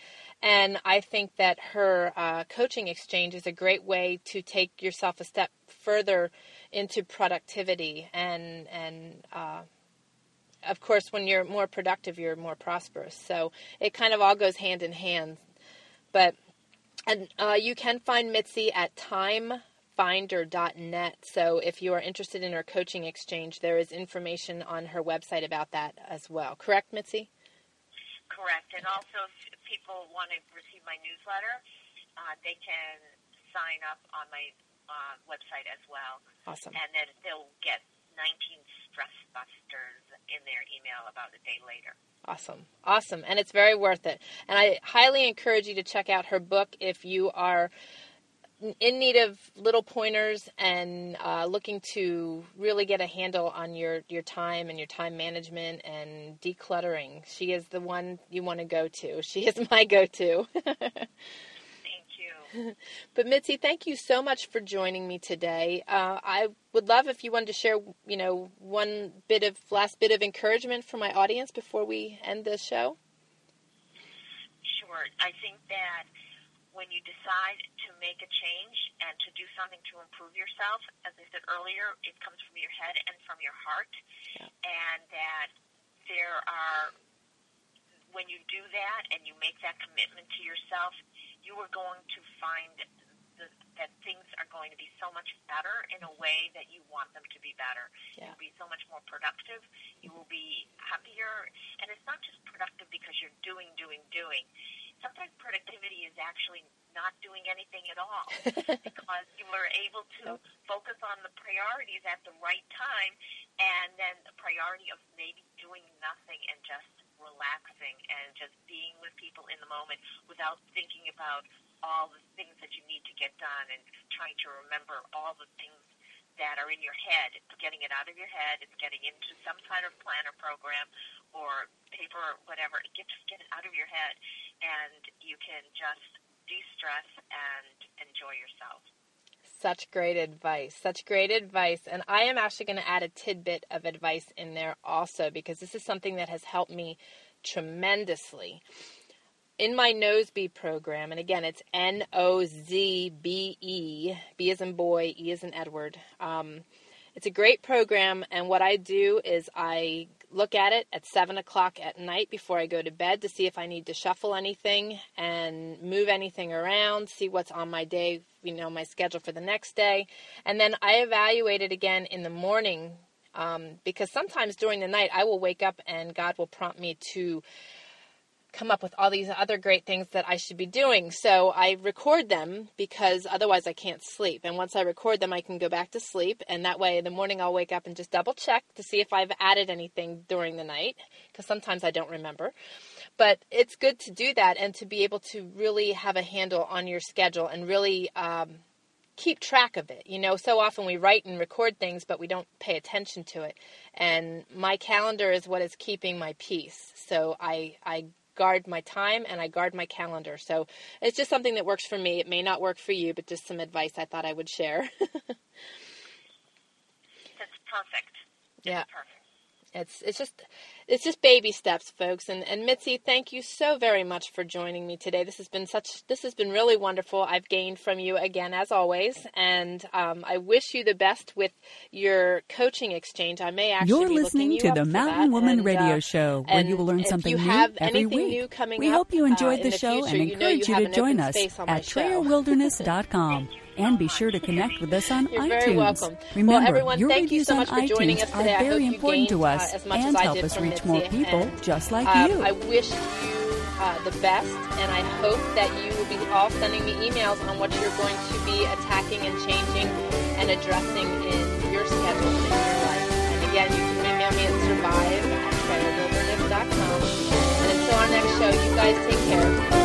Speaker 3: And I think that her uh, coaching exchange is a great way to take yourself a step further into productivity. And, and uh, of course, when you're more productive, you're more prosperous. So it kind of all goes hand in hand. But and uh, you can find Mitzi at time finder.net. So if you are interested in her coaching exchange, there is information on her website about that as well. Correct, Mitzi?
Speaker 4: Correct. And also, people want to receive my newsletter, uh, they can sign up on my uh, website as well.
Speaker 3: Awesome.
Speaker 4: And then they'll get 19 stress busters in their email about a day later.
Speaker 3: Awesome. Awesome. And it's very worth it. And I highly encourage you to check out her book if you are in need of little pointers and uh, looking to really get a handle on your, your time and your time management and decluttering, she is the one you want to go to. She is my go to.
Speaker 4: thank you.
Speaker 3: But Mitzi, thank you so much for joining me today. Uh, I would love if you wanted to share, you know, one bit of last bit of encouragement for my audience before we end the show.
Speaker 4: Sure. I think that when you decide to make a change and to do something to improve yourself, as I said earlier, it comes from your head and from your heart.
Speaker 3: Yeah.
Speaker 4: And that there are, when you do that and you make that commitment to yourself, you are going to find that things are going to be so much better in a way that you want them to be better.
Speaker 3: Yeah.
Speaker 4: You'll be so much more productive. You will be happier. And it's not just productive because you're doing, doing, doing sometimes productivity is actually not doing anything at all because you are able to focus on the priorities at the right time and then the priority of maybe doing nothing and just relaxing and just being with people in the moment without thinking about all the things that you need to get done and trying to remember all the things that are in your head. It's getting it out of your head. It's getting into some kind of plan or program or paper or whatever. Just get it out of your head, and you can just de-stress and enjoy yourself.
Speaker 3: Such great advice. Such great advice. And I am actually going to add a tidbit of advice in there also because this is something that has helped me tremendously. In my Nozbe program, and again, it's N O Z B E, B as in boy, E as in Edward. Um, it's a great program, and what I do is I look at it at 7 o'clock at night before I go to bed to see if I need to shuffle anything and move anything around, see what's on my day, you know, my schedule for the next day. And then I evaluate it again in the morning um, because sometimes during the night I will wake up and God will prompt me to come up with all these other great things that I should be doing. So I record them because otherwise I can't sleep. And once I record them, I can go back to sleep. And that way in the morning I'll wake up and just double check to see if I've added anything during the night because sometimes I don't remember. But it's good to do that and to be able to really have a handle on your schedule and really um, keep track of it. You know, so often we write and record things, but we don't pay attention to it. And my calendar is what is keeping my peace. So I, I guard my time and I guard my calendar. So it's just something that works for me. It may not work for you, but just some advice I thought I would share.
Speaker 4: That's perfect.
Speaker 3: yeah.
Speaker 4: Perfect.
Speaker 3: It's it's just it's just baby steps, folks. And and Mitzi, thank you so very much for joining me today. This has been such this has been really wonderful. I've gained from you again as always, and um, I wish you the best with your coaching exchange. I may actually
Speaker 2: You're listening
Speaker 3: looking
Speaker 2: to the Mountain. Woman
Speaker 3: and,
Speaker 2: Radio
Speaker 3: uh,
Speaker 2: Show, where you will learn something
Speaker 3: you
Speaker 2: new every week.
Speaker 3: new
Speaker 2: we
Speaker 3: up,
Speaker 2: hope you
Speaker 3: uh,
Speaker 2: enjoyed
Speaker 3: in
Speaker 2: the
Speaker 3: the
Speaker 2: show
Speaker 3: future,
Speaker 2: and
Speaker 3: you know
Speaker 2: encourage
Speaker 3: you
Speaker 2: you, to join us
Speaker 3: space on my
Speaker 2: at
Speaker 3: show.
Speaker 2: And be sure to connect with us on
Speaker 3: You're
Speaker 2: iTunes.
Speaker 3: very welcome.
Speaker 2: Remember,
Speaker 3: well, everyone,
Speaker 2: your
Speaker 3: thank you
Speaker 2: reviews
Speaker 3: so
Speaker 2: on
Speaker 3: much for joining
Speaker 2: iTunes
Speaker 3: us
Speaker 2: are
Speaker 3: today.
Speaker 2: Very important to us
Speaker 3: uh, as much
Speaker 2: and
Speaker 3: as I
Speaker 2: help us reach more people
Speaker 3: and,
Speaker 2: just like
Speaker 3: um,
Speaker 2: you.
Speaker 3: I wish you uh, the best, and I hope that you will be all sending me emails on what you're going to be attacking and changing and addressing in your schedule and in your life. And again, you can email me at survive at. And until our next show, you guys take care.